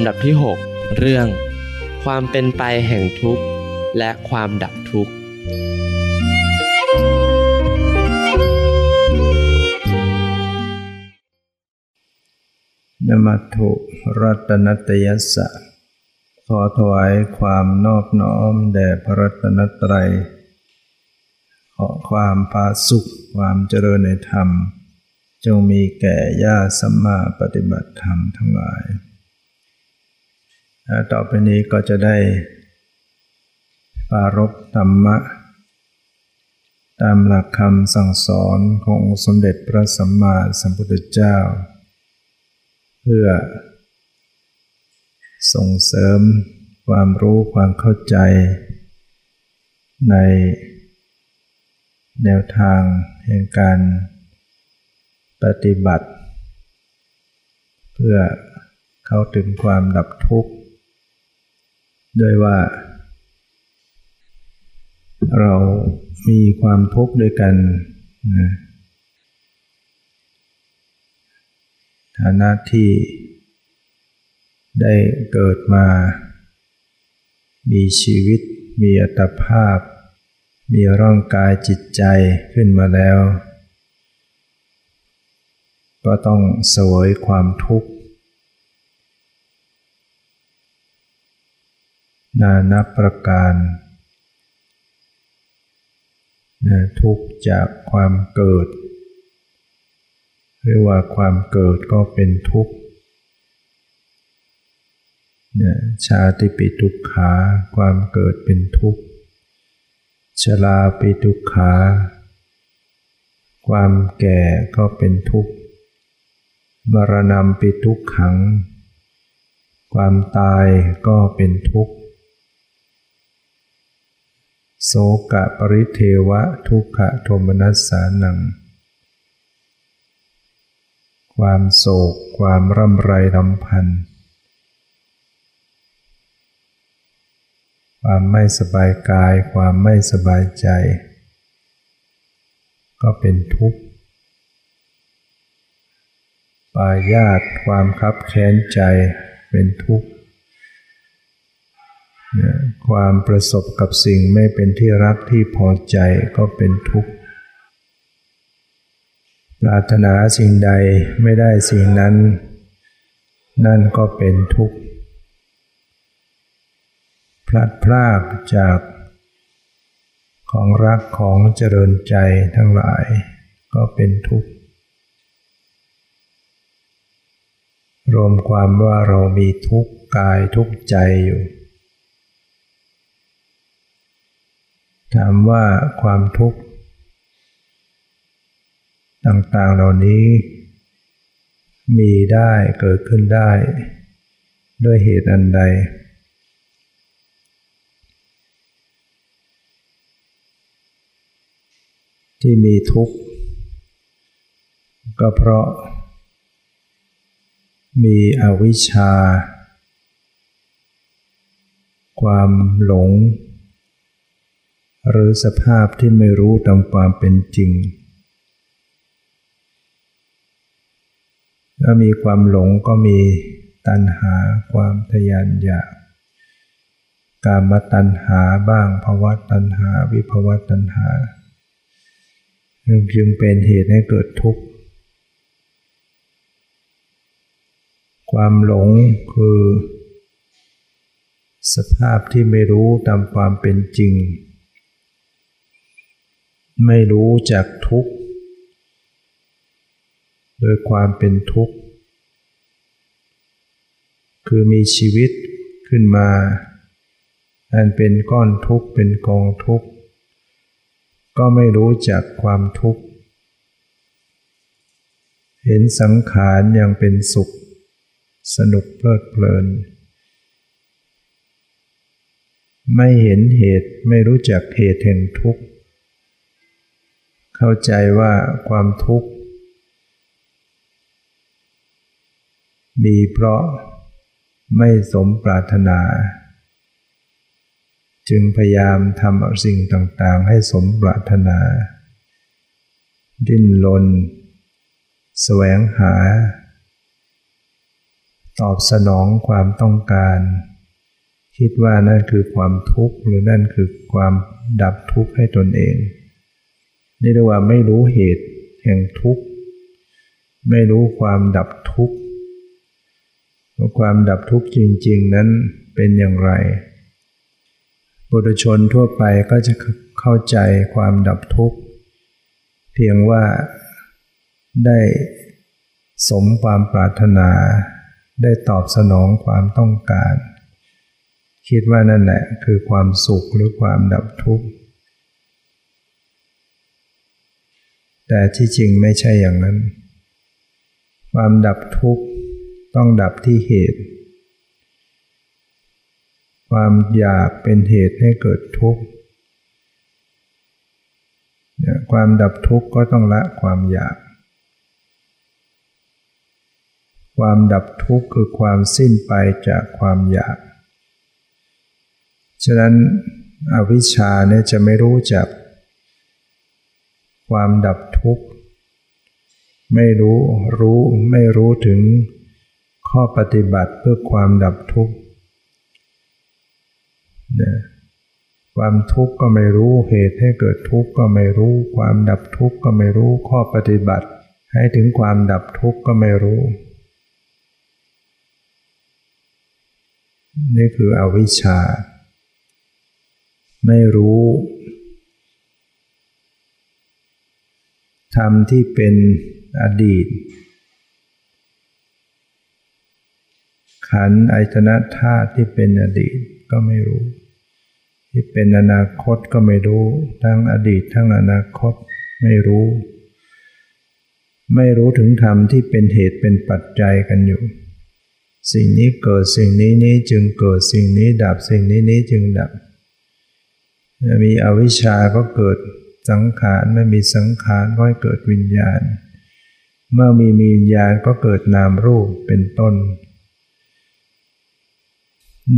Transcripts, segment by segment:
ำดับที่ 6 เรื่อง ความเป็นไปแห่งทุกข์ และความดับทุกข์ นมัตุรัตนตยัสสะ ขอถวายความนอบน้อมแด่พระรัตนตรัย ขอความพาสุขความเจริญในธรรม จงมีแก่ญาสัมมาปฏิบัติธรรมทั้งหลาย ต่อไปนี้ก็จะได้ ปารบธรรมะ ตามหลักคำสั่งสอนของสมเด็จพระสัมมาสัมพุทธเจ้า เพื่อ ส่งเสริมความรู้ความเข้าใจ ใน แนวทางแห่งการปฏิบัติ เพื่อเข้าถึงความดับทุกข์ ด้วยว่า เรามีความทุกข์ด้วยกันนะฐานะที่ได้เกิดมา มีชีวิต มีอัตภาพ มีร่างกายจิตใจขึ้นมาแล้ว ก็ต้องเสวยความทุกข์ นานับประการทุกจากความเกิด เรียกว่าความเกิดก็เป็นทุกข์ชาติปิทุกขาความเกิดเป็นทุกข์ชราปิทุกขาความแก่ก็เป็นทุกข์มรณะปิทุกขัง ความตายก็เป็นทุกข์ โสกะปริเทวะทุกขโทมนัสสานัง ความโศกความร่ำไรรำพัน ความไม่สบายกายความไม่สบายใจ ก็เป็นทุกข์ปายาตความคับแค้นใจเป็นทุกข์ ความประสบกับสิ่งไม่เป็นที่รักที่พอใจก็เป็นทุกข์ ปรารถนาสิ่งใดไม่ได้สิ่งนั้น นั่นก็เป็นทุกข์ พลัดพรากจากของรักของเจริญใจทั้งหลายก็เป็นทุกข์ รวมความว่าเรามีทุกข์กายทุกข์ใจอยู่ ถามว่าความทุกข์ ต่างๆเหล่านี้ มีได้เกิดขึ้นได้ ด้วยเหตุอันใด ที่มีทุกข์ ก็เพราะ มีอวิชชา ความหลง หรือสภาพที่ไม่รู้ตามความเป็นจริงถ้ามีความหลงก็มีตัณหาความทยานอยากกามตัณหาบ้างภาวะตัณหา วิภาวะตัณหา จึงเป็นเหตุให้เกิดทุกข์ ความหลงคือ สภาพที่ไม่รู้ตามความเป็นจริง ไม่รู้จักทุกข์โดยความเป็นทุกข์ คือมีชีวิตขึ้นมา อันเป็นก้อนทุกข์เป็นกองทุกข์ ก็ไม่รู้จักความทุกข์ เห็นสังขารยังเป็นสุข สนุกเพลิดเพลิน ไม่เห็นเหตุไม่รู้จักเหตุแห่งทุกข์ เข้าใจว่าความทุกข์ มีเพราะไม่สมปรารถนา จึงพยายามทำสิ่งต่างๆ ให้สมปรารถนา ดิ้นรนแสวงหา ตอบสนองความต้องการ คิดว่านั่นคือความทุกข์หรือนั่นคือความดับทุกข์ให้ตนเอง นี่เรียกว่าไม่รู้เหตุแห่งทุกข์ ไม่รู้ความดับทุกข์ความดับทุกข์จริง ๆ นั้นเป็นอย่างไรบุตรชนทั่วไปก็จะเข้าใจความดับทุกข์ เพียงว่าได้สมความปรารถนา ได้ตอบสนองความต้องการ คิดว่านั่นแหละคือความสุขหรือความดับทุกข์ แต่ที่จริงไม่ใช่อย่างนั้น ความดับทุกข์ต้องดับที่เหตุ ความอยากเป็นเหตุให้เกิดทุกข์ความดับทุกข์ก็ต้องละความอยาก ความดับทุกข์คือความสิ้นไปจากความอยาก ฉะนั้นอวิชชาเนี่ยจะไม่รู้จัก ความดับทุกข์ ไม่รู้รู้ไม่รู้ถึงข้อปฏิบัติเพื่อความดับทุกข์เนี่ยความทุกข์ก็ไม่รู้เหตุให้เกิดทุกข์ก็ไม่รู้ ความดับทุกข์ก็ไม่รู้ข้อปฏิบัติ ให้ถึงความดับทุกข์ก็ไม่รู้ นี่คืออวิชชา ไม่รู้ ธรรมที่เป็นอดีต ขันไอตนะธาตุที่เป็นอดีตก็ไม่รู้ ที่เป็นอนาคตก็ไม่รู้ ทั้งอดีตทั้งอนาคตไม่รู้ ไม่รู้ถึงธรรมที่เป็นเหตุเป็นปัจจัยกันอยู่ สิ่งนี้เกิดสิ่งนี้นี้จึงเกิดสิ่งนี้ดับสิ่งนี้นี้จึงดับ มีอวิชชาก็เกิด สังขารไม่มีสังขารก็ให้เกิดวิญญาณ เมื่อมีมีวิญญาณก็เกิดนามรูปเป็นต้น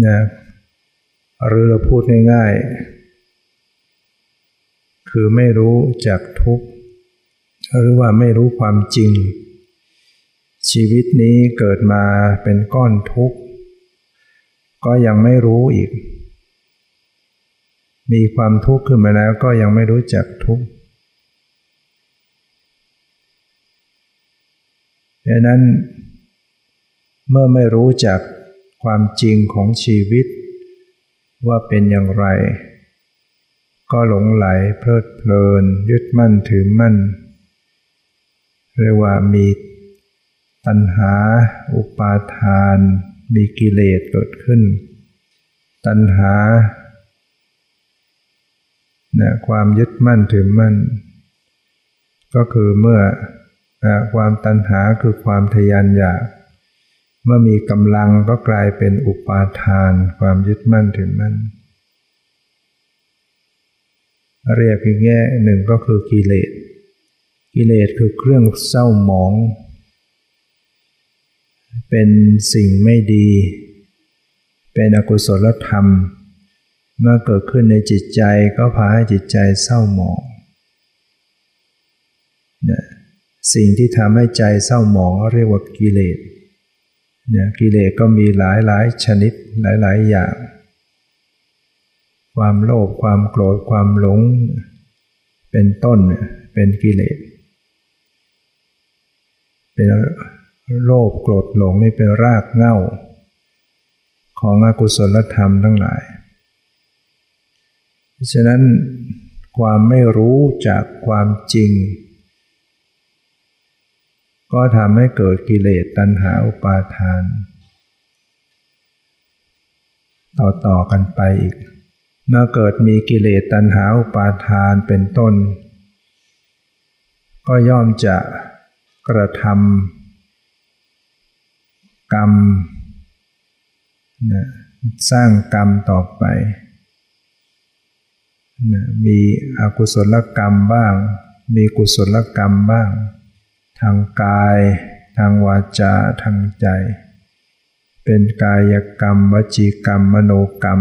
นะหรือเราพูดง่ายๆ คือไม่รู้จักทุกข์หรือว่าไม่รู้ความจริง ชีวิตนี้เกิดมาเป็นก้อนทุกข์ ก็ยังไม่รู้อีก มีความทุกข์ขึ้นมาแล้วก็ยังไม่รู้จักทุกข์ดังนั้น เมื่อไม่รู้จักความจริงของชีวิต ว่าเป็นอย่างไร ก็หลงไหลเพลิดเพลิน ยึดมั่นถือมั่น เรียกว่ามีตัณหา อุปาทาน มีกิเลสเกิดขึ้น ตัณหา นี่ยความยึดมั่นถือมั่น ก็คือเมื่อความตัณหาคือความทยานอยาก เมื่อมีกำลังก็กลายเป็นอุปาทาน ความยึดมั่นถือมั่น เรียกอีกแง่หนึ่งก็คือกิเลส กิเลสคือเครื่องเศร้าหมอง เป็นสิ่งไม่ดี เป็นอกุศลธรรมเเมื่อเกิดขึ้นในจิตใจก็พาให้จิตใจเศร้าหมองเนี่ยสิ่งที่ทำให้ใจเศร้าหมองเรียกว่ากิเลสเนี่ยกิเลสก็มีหลายหลายชนิดหลายหลายอย่าง ความโลภความโกรธความหลง เป็นต้นเป็นกิเลสเป็นโลภโกรธหลงนี่เป็นรากเหง้า ของอกุศลธรรมทั้งหลาย ฉะนั้นความไม่รู้จากความจริง ก็ทำให้เกิดกิเลสตัณหาอุปาทาน ต่อๆกันไปอีก เมื่อเกิดมีกิเลสตัณหาอุปาทานเป็นต้น ก็ย่อมจะกระทำกรรมนะสร้างกรรมต่อไป มีอกุศลกรรมบ้าง มีกุศลกรรมบ้าง ทางกาย ทางวาจา ทางใจ เป็นกายกรรม วจีกรรม มโนกรรม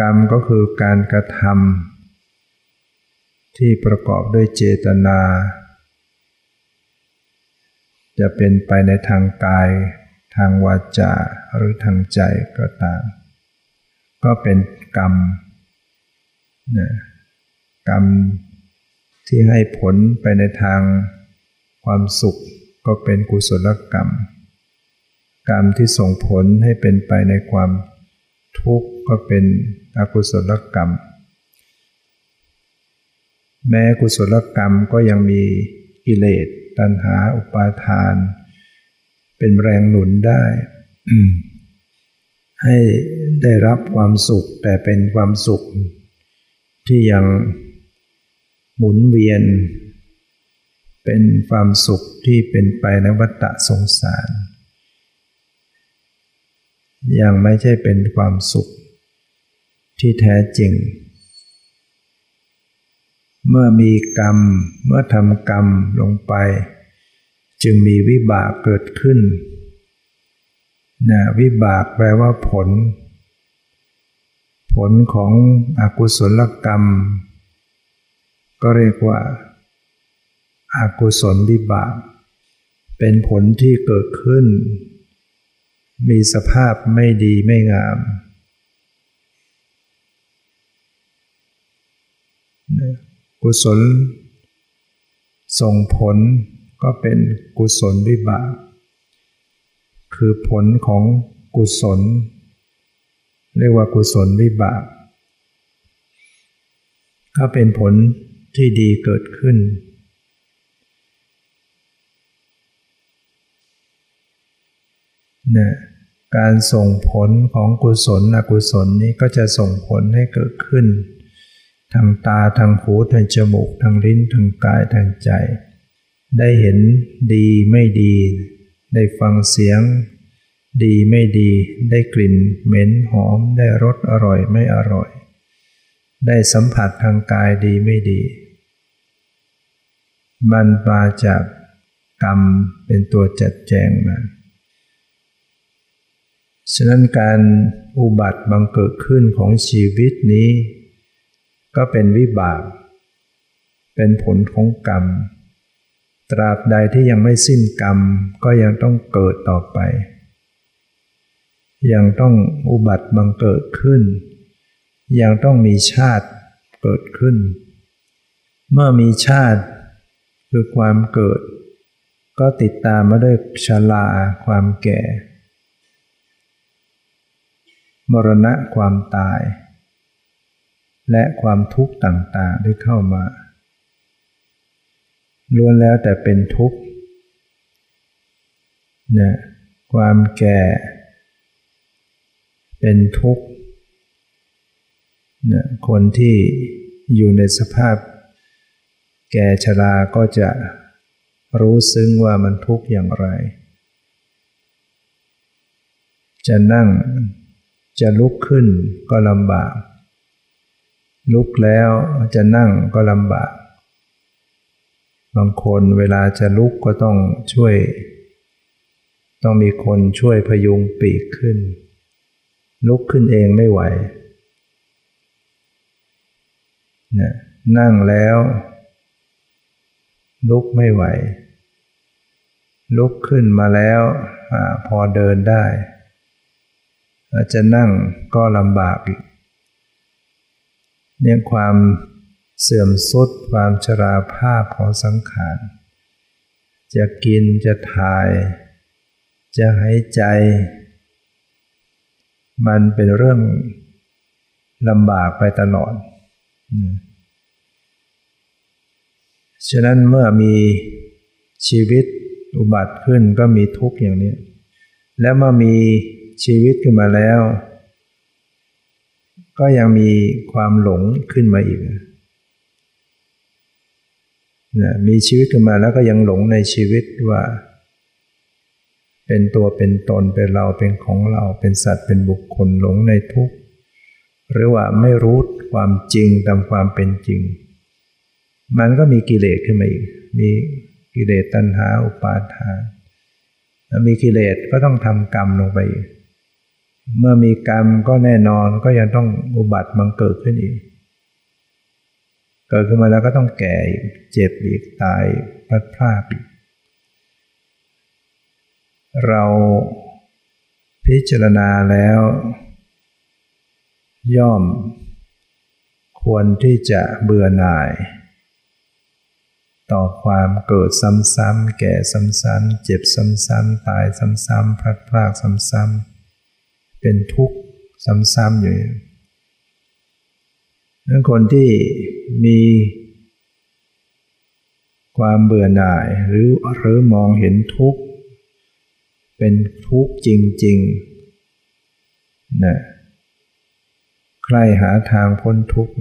กรรมก็คือการกระทำที่ประกอบด้วยเจตนา จะเป็นไปในทางกาย ทางวาจา หรือทางใจก็ตาม ก็เป็นกรรมนะกรรมที่ให้ผลไปในทางความสุขก็เป็นกุศลกรรม กรรมที่ส่งผลให้เป็นไปในความทุกข์ก็เป็นอกุศลกรรม แม้กุศลกรรมก็ยังมีกิเลสตัณหาอุปาทาน เป็นแรงหนุนได้ ให้ได้รับความสุขแต่เป็นความสุข ที่ยังหมุนเวียน เป็นความสุขที่เป็นไปในวัฏสงสาร ยังไม่ใช่เป็นความสุขที่แท้จริง เมื่อมีกรรมเมื่อทำกรรมลงไป จึงมีวิบากเกิดขึ้น นะวิบากแปลว่าผล ผลของอกุศลกรรม ก็เรียกว่าอากุศลวิบาก เป็นผลที่เกิดขึ้น มีสภาพไม่ดีไม่งามกุศล ส่งผลก็เป็นกุศลวิบาก คือผลของกุศล เรียกว่ากุศลวิบากก็เป็นผลที่ดีเกิดขึ้น นะการส่งผลของกุศลอกุศลนี้ก็จะส่งผลให้เกิดขึ้น ทางตาทางหูทางจมูกทางลิ้นทางกายทางใจ ได้เห็นดีไม่ดี ได้ฟังเสียง ดีไม่ดี ได้กลิ่นเหม็นหอม ได้รสอร่อยไม่อร่อย ได้สัมผัสทางกายดีไม่ดี มันมาจากกรรมเป็นตัวจัดแจงมาฉะนั้นการอุบัติบังเกิดขึ้นของชีวิตนี้ ก็เป็นวิบาก เป็นผลของกรรม ตราบใดที่ยังไม่สิ้นกรรมก็ยังต้องเกิดต่อไป ยังต้องอุบัติบังเกิดขึ้น ยังต้องมีชาติเกิดขึ้น เมื่อมีชาติคือความเกิด ก็ติดตามมาด้วยชราความแก่ มรณะความตาย และความทุกข์ต่างๆที่เข้ามา ล้วนแล้วแต่เป็นทุกข์นะความแก่ เป็นทุกข์นะคนที่อยู่ในสภาพ แก่ชราก็จะรู้ซึ้งว่ามันทุกข์อย่างไร จะนั่งจะลุกขึ้นก็ลำบาก ลุกแล้วจะนั่งก็ลำบาก บางคนเวลาจะลุกก็ต้องช่วย ต้องมีคนช่วยพยุงปีกขึ้น ลุกขึ้นเองไม่ไหวนะนั่งแล้ว ลุกไม่ไหว ลุกขึ้นมาแล้วอพอเดินได้จะนั่งก็ลำบากอีกเนี่ยความ เสื่อมสุดความชราภาพของสังขาร จะกินจะถ่าย จะหายใจ มันเป็นเรื่องลำบากไปตลอด ฉะนั้นเมื่อมีชีวิตอุบัติขึ้นก็มีทุกข์อย่างนี้ แล้วเมื่อมีชีวิตขึ้นมาแล้ว ก็ยังมีความหลงขึ้นมาอีกนะ มีชีวิตขึ้นมาแล้วก็ยังหลงในชีวิตว่า เป็นตัวเป็นตนเป็นเราเป็นของเราเป็นสัตว์เป็นบุคคลหลงในทุกข์หรือว่าไม่รู้ความจริงตามความเป็นจริง มันก็มีกิเลสขึ้นมาอีก มีกิเลสตัณหาอุปาทานมีกิเลสก็ต้องทำกรรมลงไปอีกเมื่อมีกรรมก็แน่นอนก็ยังต้องอุบัติมังเกิดขึ้นอีก เกิดขึ้นมาแล้วก็ต้องแก่อีกเจ็บอีกตายพลัดพลาดอีกเราพิจารณาแล้ว ย่อม ควรที่จะเบื่อหน่าย ต่อความเกิดซ้ำๆแก่ซ้ำๆเจ็บซ้ำๆตายซ้ำๆพลัดพรากซ้ำๆเป็นทุกข์ซ้ำๆอยู่ นั้นคนที่มีความเบื่อหน่ายหรือหรือมองเห็นทุกข์ เป็นทุกข์จริงๆนะใครหาทางพ้นทุกข์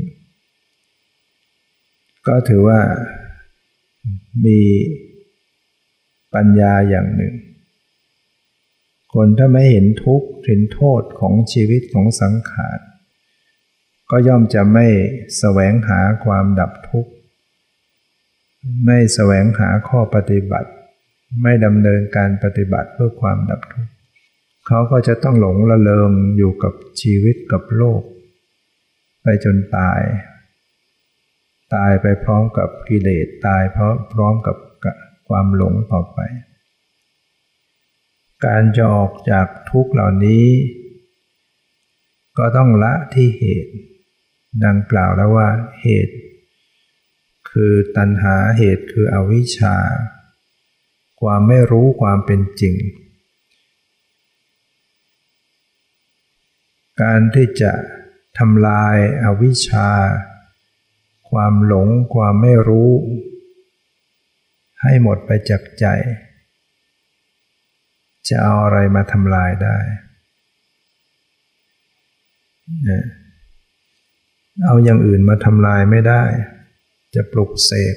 ก็ถือว่ามีปัญญาอย่างหนึ่ง คนถ้าไม่เห็นทุกข์เห็นโทษของชีวิตของสังขาร ก็ย่อมจะไม่แสวงหาความดับทุกข์ ไม่แสวงหาข้อปฏิบัติ ไม่ดำเนินการปฏิบัติเพื่อความดับทุกข์เขาก็จะต้องหลงละเลงอยู่กับชีวิตกับโลก ไปจนตาย ตายไปพร้อมกับกิเลสตายเพราะพร้อมกับความหลงต่อไป การจะออกจากทุกข์เหล่านี้ ก็ต้องละที่เหตุ ดังกล่าวแล้วว่าเหตุ คือตัณหาเหตุคืออวิชชา ความไม่รู้ความเป็นจริง การที่จะทำลายอาวิชชา ความหลงความไม่รู้ ให้หมดไปจากใจ จะเอาอะไรมาทำลายได้เนี่ย เอาอย่างอื่นมาทำลายไม่ได้ จะปลุกเสก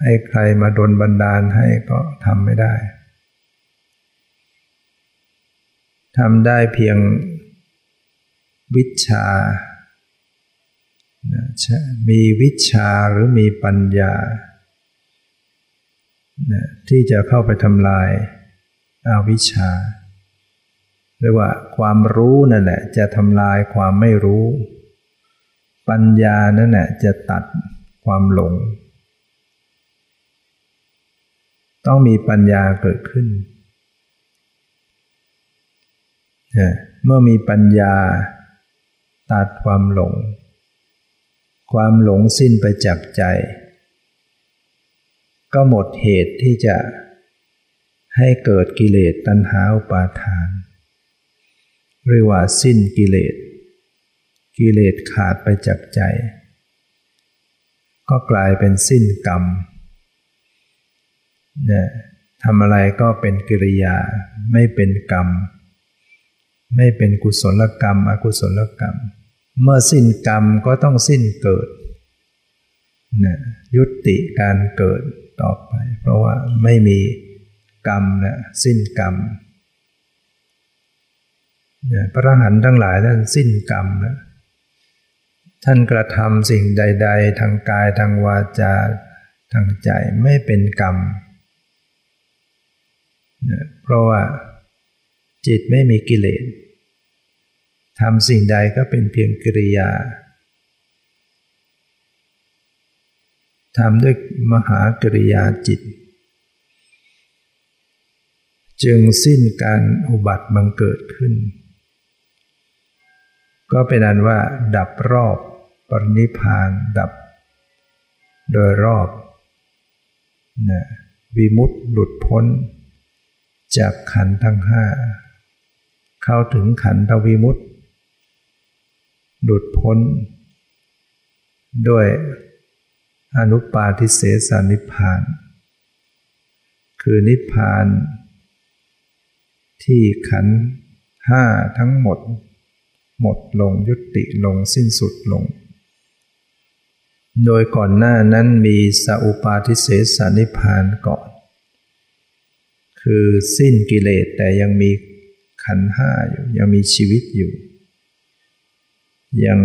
ให้ใครมาดนบันดาลให้ก็ทำไม่ได้ทำได้เพียงวิชา มีวิชาหรือมีปัญญา ที่จะเข้าไปทำลายอาวิชา เรียกว่าความรู้นั่นแหละจะทำลายความไม่รู้ ปัญญานั่นแหละจะตัดความหลง ต้องมีปัญญาเกิดขึ้น เมื่อมีปัญญาตัดความหลง ความหลงสิ้นไปจากใจ ก็หมดเหตุที่จะให้เกิดกิเลสตัณหาอุปาทานเรียกว่าสิ้นกิเลส กิเลสขาดไปจากใจ ก็กลายเป็นสิ้นกรรมนี่ยทำอะไรก็เป็นกิริยาไม่เป็นกรรม ไม่เป็นกุศลกรรม อกุศลกรรม เมื่อสิ้นกรรมก็ต้องสิ้นเกิดนี่ยยุติการเกิดต่อไป เพราะว่าไม่มีกรรมนะสิ้นกรรมนี่ยพระหันทั้งหลายท่านสิ้นกรรมนะ ท่านกระทำสิ่งใด ๆ ทางกายทางวาจาทางใจไม่เป็นกรรม เพราะว่าจิตไม่มีกิเลสทำสิ่งใดก็เป็นเพียงกิริยาทำด้วยมหากริยาจิต จึงสิ้นการอุบัติบังเกิดขึ้น ก็เป็นอันว่าดับรอบ ปรินิพานดับ โดยรอบนะวิมุตต์หลุดพ้น จากขันทั้งห้าเข้าถึงขันธวิมุตต์หลุดพ้น ด้วยอนุปาทิเสสนิพาน คือนิพาน ที่ขันห้าทั้งหมด หมดลงยุติลงสิ้นสุดลง โดยก่อนหน้านั้นมีสัพปาทิเสสนิพานก่อน คือสิ้นกิเลสแต่ยังมีขันห้าอยู่ ยังมีชีวิตอยู่ ยัง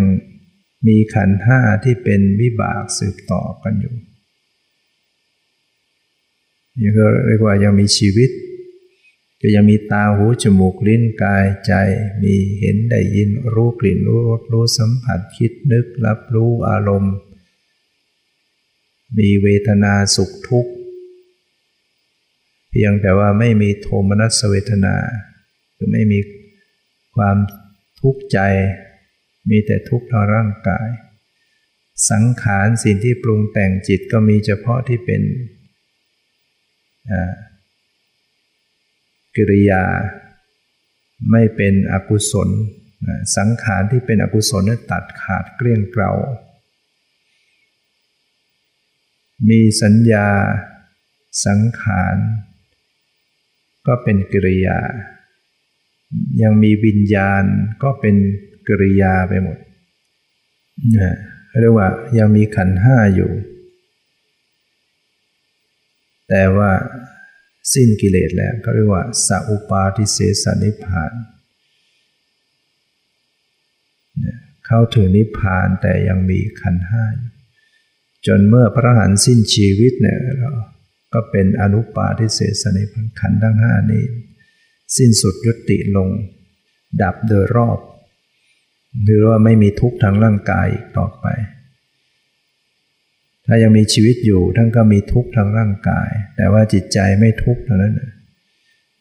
มีขันห้าที่เป็นวิบากสืบต่อกันอยู่ยังเรียกว่ายังมีชีวิตก็ยังมีตาหูจมูกลิ้นกายใจมีเห็นได้ยินรู้กลิ่นรู้รสรู้สัมผัสคิดนึกรับรู้อารมณ์ มีเวทนาสุขทุกข์เพียงแต่ว่าไม่มีโทมนัสเวทนา คือไม่มีความทุกข์ใจ มีแต่ทุกข์ทางร่างกาย สังขารสิ่งที่ปรุงแต่งจิตก็มีเฉพาะที่เป็นกิริยา ไม่เป็นอกุศล สังขารที่เป็นอกุศลนั้นตัดขาดเกลี้ยงเกลา มีสัญญา สังขาร ก็เป็นกิริยา ยังมีวิญญาณก็เป็นกิริยาไปหมดนะเรียกว่ายังมีขันห้าอยู่ แต่ว่าสิ้นกิเลสแล้วก็เรียกว่าสัพปาทิเสสนิพาน เข้าถึงนิพพานแต่ยังมีขันห้า จนเมื่อพระหันสิ้นชีวิตเนี่ยก็เป็นอนุปาทิเสสนิพานขันทั้งห้านี้ สิ้นสุดยุติลง ดับโดยรอบหรือว่าไม่มีทุกข์ทางร่างกายอีกต่อไป ถ้ายังมีชีวิตอยู่ท่านก็มีทุกข์ทางร่างกาย แต่ว่าจิตใจไม่ทุกข์เท่านั้น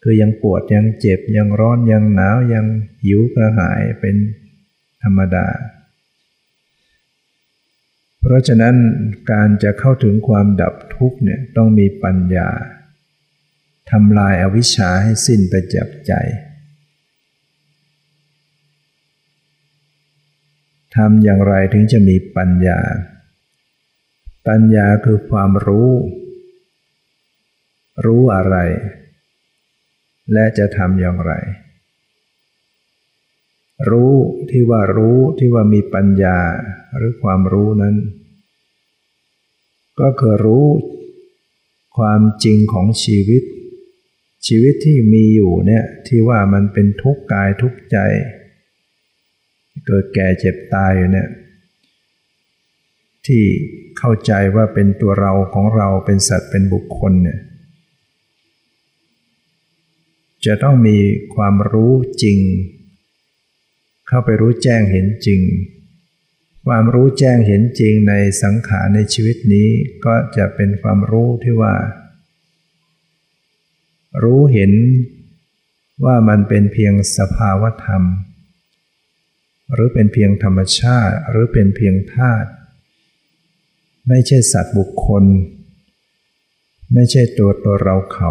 คือยังปวดยังเจ็บยังร้อนยังหนาวยังหิวกระหายเป็นธรรมดา เพราะฉะนั้นการจะเข้าถึงความดับทุกข์เนี่ยต้องมีปัญญาทำลายอาวิชชาให้สิ้นไปจากใจทำอย่างไรถึงจะมีปัญญา ปัญญาคือความรู้ รู้อะไร และจะทำอย่างไร รู้ที่ว่ารู้ที่ว่ามีปัญญา หรือความรู้นั้น ก็คือรู้ความจริงของชีวิต ชีวิตที่มีอยู่เนี่ยที่ว่ามันเป็นทุกข์กายทุกข์ใจ เกิดแก่เจ็บตายอยู่เนี่ยที่เข้าใจว่าเป็นตัวเราของเราเป็นสัตว์เป็นบุคคลเนี่ยจะต้องมีความรู้จริง เข้าไปรู้แจ้งเห็นจริง ความรู้แจ้งเห็นจริงในสังขารในชีวิตนี้ก็จะเป็นความรู้ที่ว่า รู้เห็นว่ามันเป็นเพียงสภาวธรรม หรือเป็นเพียงธรรมชาติหรือเป็นเพียงธาตุไม่ใช่สัตว์บุคคล ไม่ใช่ตัวตัวเราเขา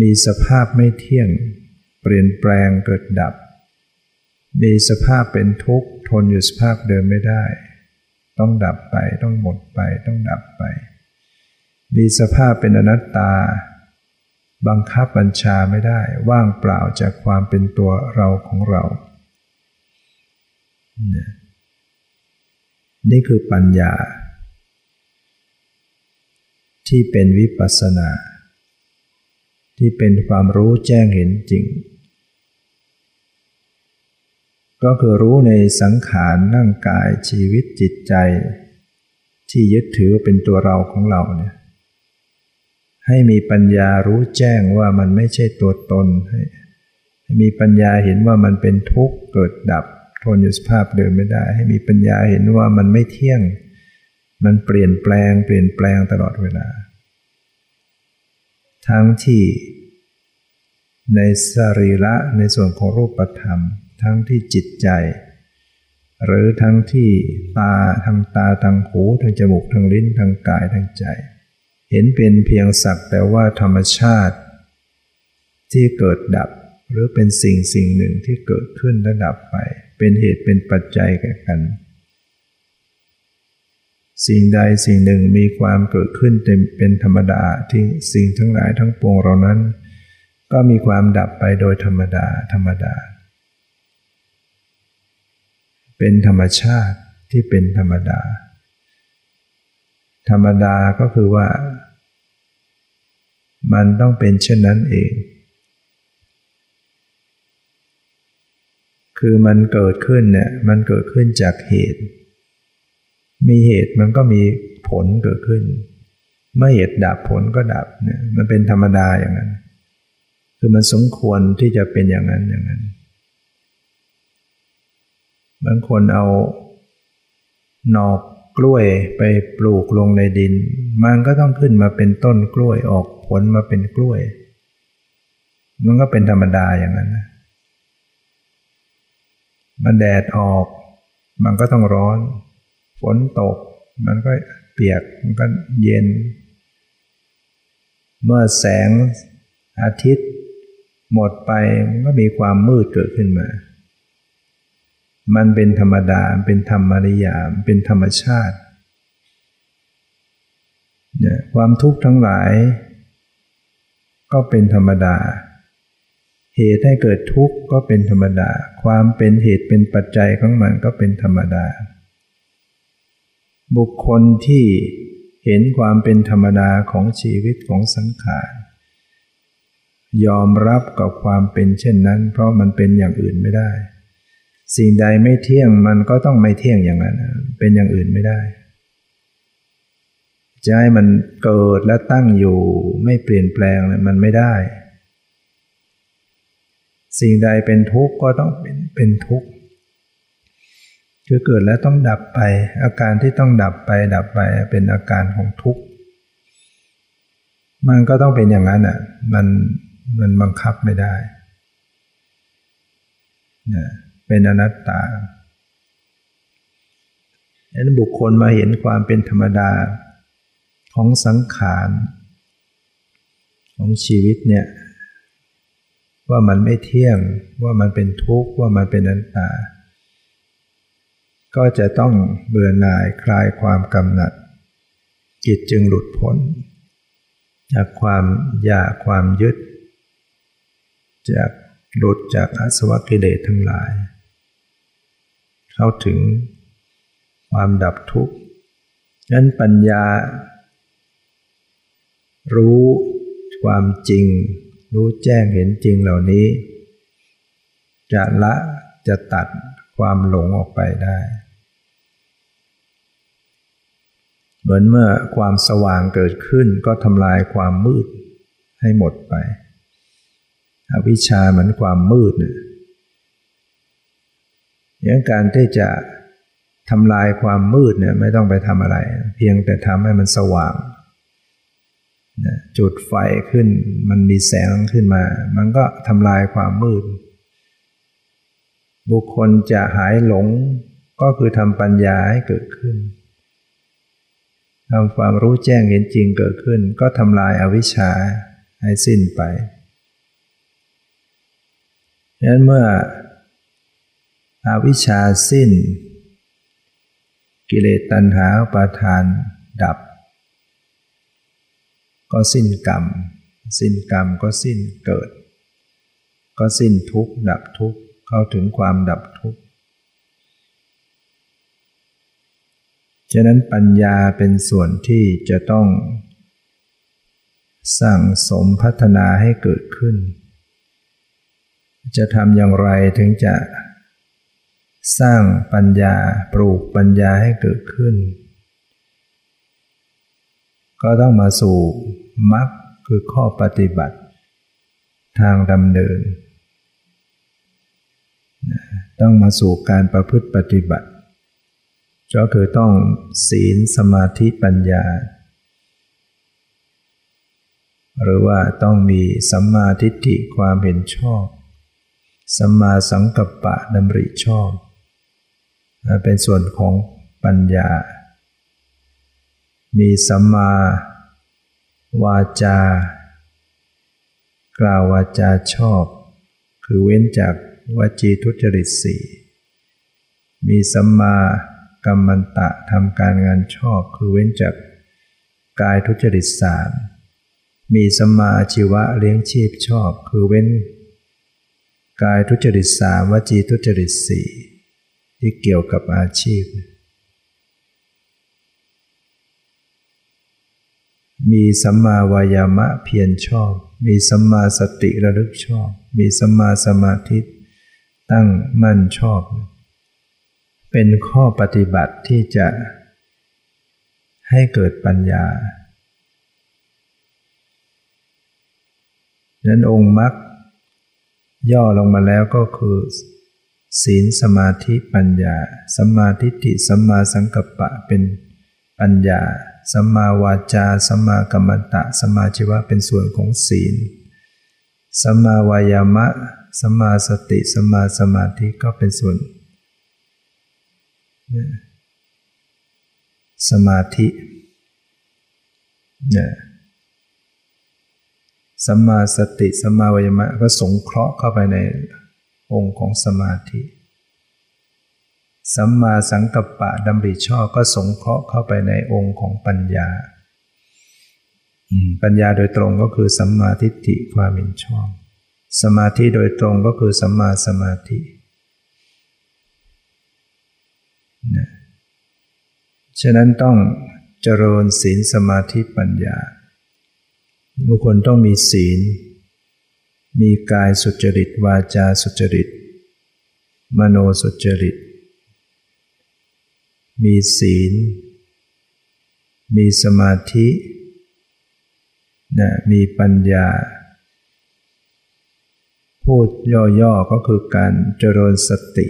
มีสภาพไม่เที่ยง เปลี่ยนแปลงเกิดดับ มีสภาพเป็นทุกข์ทนอยู่สภาพเดิมไม่ได้ ต้องดับไปต้องหมดไป ต้องดับไป มีสภาพเป็นอนัตตา บังคับบัญชาไม่ได้ ว่างเปล่าจากความเป็นตัวเราของเราเนี่ยนี่คือปัญญา ที่เป็นวิปัสสนา ที่เป็นความรู้แจ้งเห็นจริง ก็คือรู้ในสังขารร่างกายชีวิตจิตใจ ที่ยึดถือเป็นตัวเราของเราเนี่ยให้มีปัญญารู้แจ้งว่ามันไม่ใช่ตัวตนให้มีปัญญาเห็นว่ามันเป็นทุกข์เกิดดับทนอยู่สภาพเดิมไม่ได้ ให้มีปัญญาเห็นว่ามันไม่เที่ยง มันเปลี่ยนแปลง เปลี่ยนแปลงตลอดเวลา ทั้งที่ในสรีระในส่วนของรูปธรรม ทั้งที่จิตใจ หรือทั้งที่ตาทางตาทางหูทางจมูกทางลิ้นทางกายทางใจ เห็นเป็นเพียงสักแต่ว่าธรรมชาติ ที่เกิดดับหรือเป็นสิ่งสิ่งหนึ่งที่เกิดขึ้นและดับไป เป็นเหตุเป็นปัจจัยแก่กัน สิ่งใดสิ่งหนึ่งมีความเกิดขึ้นเต็มเป็นธรรมดาที่สิ่งทั้งหลายทั้งปวงเรานั้น ก็มีความดับไปโดยธรรมดาธรรมดา เป็นธรรมชาติที่เป็นธรรมดา ธรรมดาก็คือว่า มันต้องเป็นเช่นนั้นเอง คือมันเกิดขึ้นเนี่ยมันเกิดขึ้นจากเหตุ มีเหตุมันก็มีผลเกิดขึ้น เมื่อเหตุดับผลก็ดับเนี่ยมันเป็นธรรมดาอย่างนั้น คือมันสมควรที่จะเป็นอย่างนั้นอย่างนั้น บางคนเอาหนอกกล้วยไปปลูกลงในดิน มันก็ต้องขึ้นมาเป็นต้นกล้วยออกผลมาเป็นกล้วย มันก็เป็นธรรมดาอย่างนั้นนะมันแดดออก มันก็ต้องร้อน ฝนตก มันก็เปียก มันก็เย็น เมื่อแสงอาทิตย์ หมดไป มันก็มีความมืดเกิดขึ้นมา มันเป็นธรรมดา เป็นธรรมริยาม เป็นธรรมชาติเนี่ยความทุกข์ทั้งหลาย ก็เป็นธรรมดา เหตุให้เกิดทุกข์ก็เป็นธรรมดา ความเป็นเหตุเป็นปัจจัยของมันก็เป็นธรรมดา บุคคลที่เห็นความเป็นธรรมดาของชีวิตของสังขารยอมรับกับความเป็นเช่นนั้น เพราะมันเป็นอย่างอื่นไม่ได้ สิ่งใดไม่เที่ยงมันก็ต้องไม่เที่ยงอย่างนั้น เป็นอย่างอื่นไม่ได้จะให้มันเกิดและตั้งอยู่ไม่เปลี่ยนแปลงมันไม่ได้ สิ่งใดเป็นทุกข์ก็ต้องเป็นเป็นทุกข์คือเกิดแล้วต้องดับไป อาการที่ต้องดับไปดับไปเป็นอาการของทุกข์มันก็ต้องเป็นอย่างนั้นอะมันมันบังคับไม่ได้นะ เป็นอนัตตาดังนั้นบุคคลมาเห็นความเป็นธรรมดาของสังขารของชีวิตเนี่ยว่ามันไม่เที่ยงว่ามันเป็นทุกข์ว่ามันเป็นอนัตตา ก็จะต้องเบื่อหน่ายคลายความกำหนัดจิตจึงหลุดพ้น จากความอยากความยึด จากหลุดจากอาสวะกิเลสทั้งหลาย เข้าถึงความดับทุกข์นั้นปัญญา รู้ความจริง รู้แจ้งเห็นจริงเหล่านี้ จะละจะตัดความหลงออกไปได้ เหมือนเมื่อความสว่างเกิดขึ้นก็ทำลายความมืดให้หมดไป อวิชชาเหมือนความมืดเนี่ย อย่างการที่จะทำลายความมืดเนี่ยไม่ต้องไปทำอะไร เพียงแต่ทำให้มันสว่างจุดไฟขึ้นมันมีแสงขึ้นมา มันก็ทำลายความมืด บุคคลจะหายหลงก็คือทำปัญญาให้เกิดขึ้นทำความรู้แจ้งเห็นจริงเกิดขึ้น ก็ทำลายอาวิชชาให้สิ้นไปดังนั้นเมื่อ อาวิชชาสิ้น กิเลสตัณหาปาทานดับ ก็สิ้นกรรม สิ้นกรรมก็สิ้นเกิด ก็สิ้นทุกข์ดับทุกข์เข้าถึงความดับทุกข์ฉะนั้นปัญญาเป็นส่วนที่จะต้อง สั่งสมพัฒนาให้เกิดขึ้น จะทำอย่างไรถึงจะ สร้างปัญญาปลูกปัญญาให้เกิดขึ้น ก็ต้องมาสู่มรรคคือข้อปฏิบัติ ทางดำเนิน ต้องมาสู่การประพฤติปฏิบัติ ก็คือต้องศีลสมาธิปัญญา หรือว่าต้องมีสัมมาทิฏฐิความเห็นชอบสัมมาสังกัปปะดำริชอบ เป็นส่วนของปัญญา มีสัมมาวาจา กล่าววาจาชอบ คือเว้นจากวาจีทุจริตสี่มีสัมมากัมมันตะทำการงานชอบ คือเว้นจากกายทุจริตสามมีสัมมาชีวะเลี้ยงชีพชอบ คือเว้น กายทุจริตสามวจีทุจริตสี่ ที่เกี่ยวกับอาชีพ มีสัมมาวายามะเพียรชอบ มีสัมมาสติระลึกชอบ มีสัมมาสมาธิตั้งมั่นชอบ เป็นข้อปฏิบัติที่จะให้เกิดปัญญานั้นองค์มรรคย่อลงมาแล้วก็คือ ศีลสมาธิปัญญาสัมมาทิฏฐิสัมมาสังกัปปะเป็นปัญญาสัมมาวาจาสัมมากัมมันตะสัมมาชีวะเป็นส่วนของศีลสัมมาวายามะสัมมาสติสัมมาสมาธิก็เป็นส่วน สมาธิเนี่ยสัมมาสติสัมมาวายามะก็สงเคราะห์เข้าไปใน องค์ของสมาธิ สัมมาสังกัปปะดำริชอบก็สงเคราะห์เข้าไปในองค์ของปัญญา ปัญญาโดยตรงก็คือสัมมาทิฏฐิความเห็นชอบ สมาธิโดยตรงก็คือสัมมาสมาธินะฉะนั้นต้องเจริญศีลสมาธิปัญญาบุคคลต้องมีศีล มีกายสุจริต วาจาสุจริต มโนสุจริต มีศีล มีสมาธินะมีปัญญา พูดย่อๆก็คือการเจริญสติ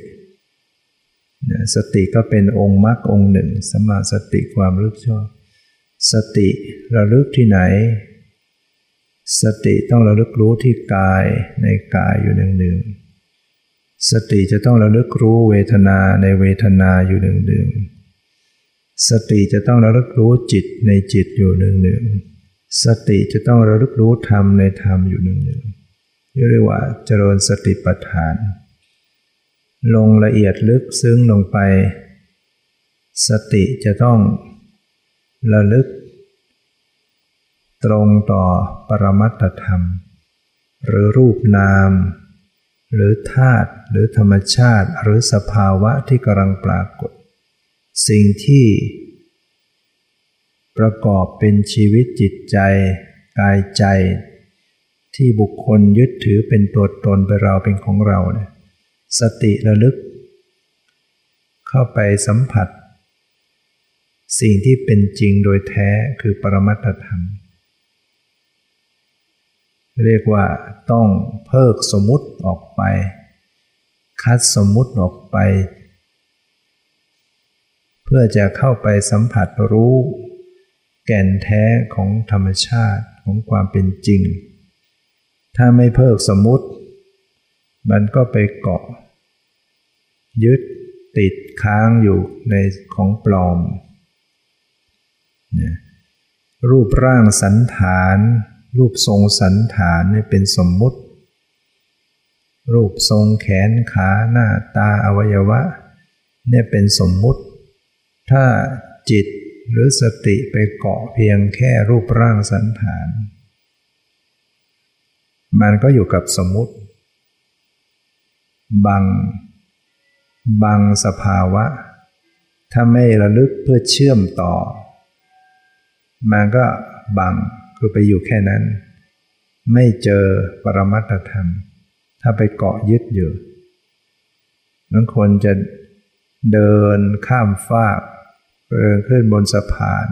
สติก็เป็นองค์มรรคองค์หนึ่งสมาสติความรู้ชอบ สติระลึกที่ไหน สติต้องระลึกรู้ที่กายในกายอยู่หนึ่งหนึ่งสติจะต้องระลึกรู้เวทนาในเวทนาอยู่หนึ่งหนึ่งสติจะต้องระลึกรู้จิตในจิตอยู่หนึ่งหนึ่งสติจะต้องระลึกรู้ธรรมในธรรมอยู่หนึ่งหนึ่งเรียกว่าเจริญสติปัฏฐาน ลงละเอียดลึกซึ้งลงไป สติจะต้องระลึก ตรงต่อปรมัตธรรม หรือรูปนาม หรือธาตุหรือธรรมชาติหรือสภาวะที่กำลังปรากฏ สิ่งที่ ประกอบเป็นชีวิตจิตใจ กายใจ ที่บุคคลยึดถือเป็นตัวตนเป็นเราเป็นของเราเนี่ยสติระลึก เข้าไปสัมผัส สิ่งที่เป็นจริงโดยแท้คือปรมัตธรรม เรียกว่าต้องเพิกสมมุติออกไป คัดสมมุติออกไป เพื่อจะเข้าไปสัมผัสรู้ แก่นแท้ของธรรมชาติของความเป็นจริง ถ้าไม่เพิกสมมุติ มันก็ไปเกาะ ยึดติดค้างอยู่ในของปลอม รูปร่างสันฐาน รูปทรงสันฐานเนี่ยเป็นสมมุติ รูปทรงแขนขาหน้าตาอวัยวะ เนี่ยเป็นสมมุติ ถ้าจิตหรือสติไปเกาะเพียงแค่รูปร่างสันฐาน มันก็อยู่กับสมมุติ บัง บังสภาวะ ถ้าไม่ระลึกเพื่อเชื่อมต่อ มันก็บัง คือไปอยู่แค่นั้น ไม่เจอปรมัตธรรม ถ้าไปเกาะยึดอยู่บางคนจะเดินข้ามฟากเดินขึ้นบนสะพาน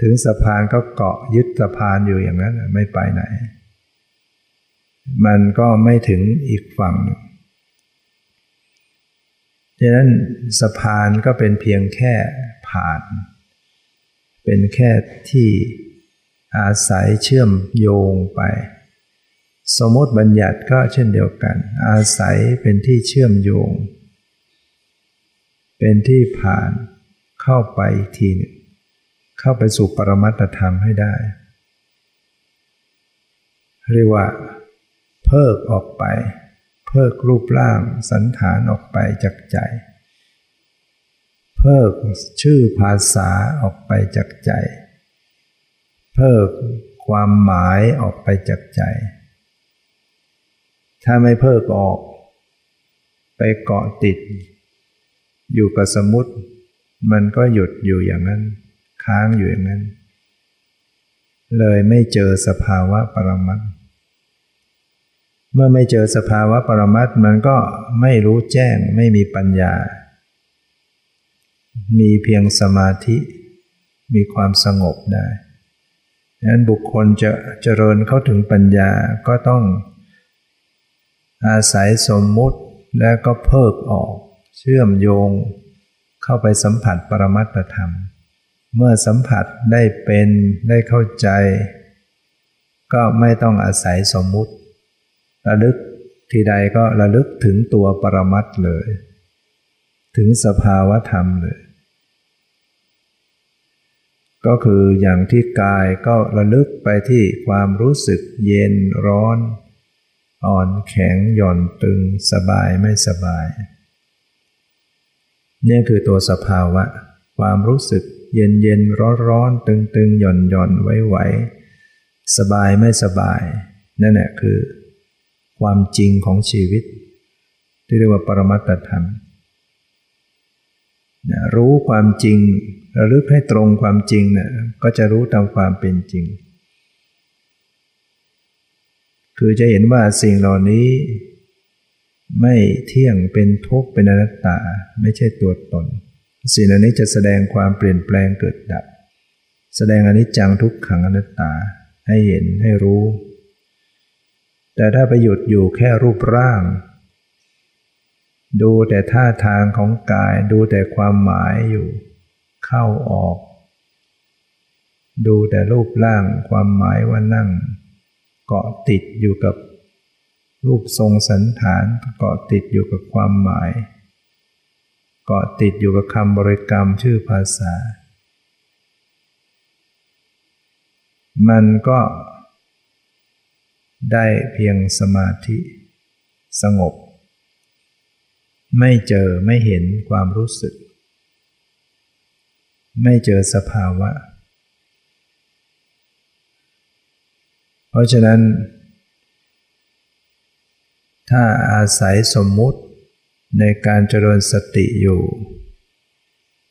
ถึงสะพานก็เกาะยึดสะพานอยู่อย่างนั้นไม่ไปไหน มันก็ไม่ถึงอีกฝั่งดังนั้นสะพานก็เป็นเพียงแค่ผ่าน เป็นแค่ที่ อาศัยเชื่อมโยงไป สมมติบัญญัติก็เช่นเดียวกัน อาศัยเป็นที่เชื่อมโยง เป็นที่ผ่านเข้าไปอีกทีหนึ่งเข้าไปสู่ปรมัตธรรมให้ได้ เรียกว่า เพิกออกไป เพิกรูปร่างสันฐานออกไปจากใจ เพิกชื่อภาษาออกไปจากใจ เพิกความหมายออกไปจากใจ ถ้าไม่เพิกออก ไปเกาะติด อยู่กับสมุติมันก็หยุดอยู่อย่างนั้น ค้างอยู่อย่างนั้น เลยไม่เจอสภาวะปรมัตเมื่อไม่เจอสภาวะปรมัตมันก็ไม่รู้แจ้งไม่มีปัญญา มีเพียงสมาธิ มีความสงบได้ ดังนั้นบุคคลจะเจริญเข้าถึงปัญญาก็ต้อง อาศัยสมมุติและก็เพิกออก เชื่อมโยง เข้าไปสัมผัสปรมัตธรรม เมื่อสัมผัสได้เป็นได้เข้าใจ ก็ไม่ต้องอาศัยสมมุติ ระลึกทีใดก็ระลึกถึงตัวปรมัตเลย ถึงสภาวะธรรมเลย ก็คืออย่างที่กายก็ระลึกไปที่ความรู้สึกเย็นร้อน อ่อนแข็งหย่อนตึงสบายไม่สบายนี่คือตัวสภาวะ ความรู้สึกเย็นเย็นร้อนร้อนตึงตึงหย่อนหย่อนไหวไหวสบายไม่สบาย นั่นแหละคือ ความจริงของชีวิต ที่เรียกว่าปรมัตธรรม รู้ความจริง ระลึกให้ตรงความจริงเนี่ยก็จะรู้ตามความเป็นจริง คือจะเห็นว่าสิ่งเหล่านี้ ไม่เที่ยงเป็นทุกข์เป็นอนัตตาไม่ใช่ตัวตน สิ่งเหล่านี้จะแสดงความเปลี่ยนแปลงเกิดดับ แสดงอนิจจังทุกขังอนัตตาให้เห็นให้รู้ แต่ถ้าไปหยุดอยู่แค่รูปร่าง ดูแต่ท่าทางของกายดูแต่ความหมายอยู่ เข้าออก ดูแต่รูปร่างความหมายว่านั่ง เกาะติดอยู่กับรูปทรงสันฐานเกาะติดอยู่กับความหมาย เกาะติดอยู่กับคำบริกรรมชื่อภาษา มันก็ได้เพียงสมาธิสงบ ไม่เจอไม่เห็นความรู้สึก ไม่เจอสภาวะ เพราะฉะนั้น ถ้าอาศัยสมมุติในการเจริญสติอยู่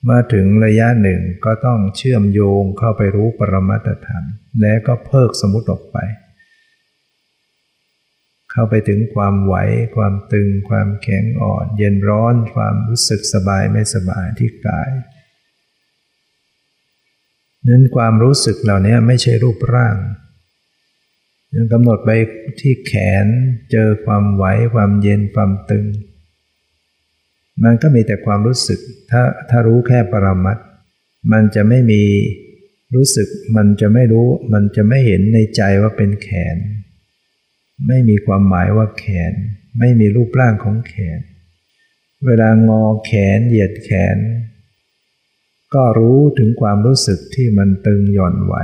เมื่อถึงระยะหนึ่งก็ต้องเชื่อมโยงเข้าไปรู้ปรมัตธรรม และก็เพิกสมมติออกไป เข้าไปถึงความไหว ความตึง ความแข็งอ่อน เย็นร้อน ความรู้สึกสบายไม่สบายที่กาย นั้นความรู้สึกเหล่านี้ไม่ใช่รูปร่างยังกำหนดไปที่แขนเจอความไหวความเย็นความตึง มันก็มีแต่ความรู้สึก ถ้าถ้ารู้แค่ปรมัตมันจะไม่มีรู้สึก มันจะไม่รู้ มันจะไม่เห็นในใจว่าเป็นแขน ไม่มีความหมายว่าแขน ไม่มีรูปร่างของแขน เวลางอแขนเหยียดแขน ก็รู้ถึงความรู้สึกที่มันตึงหย่อนไหว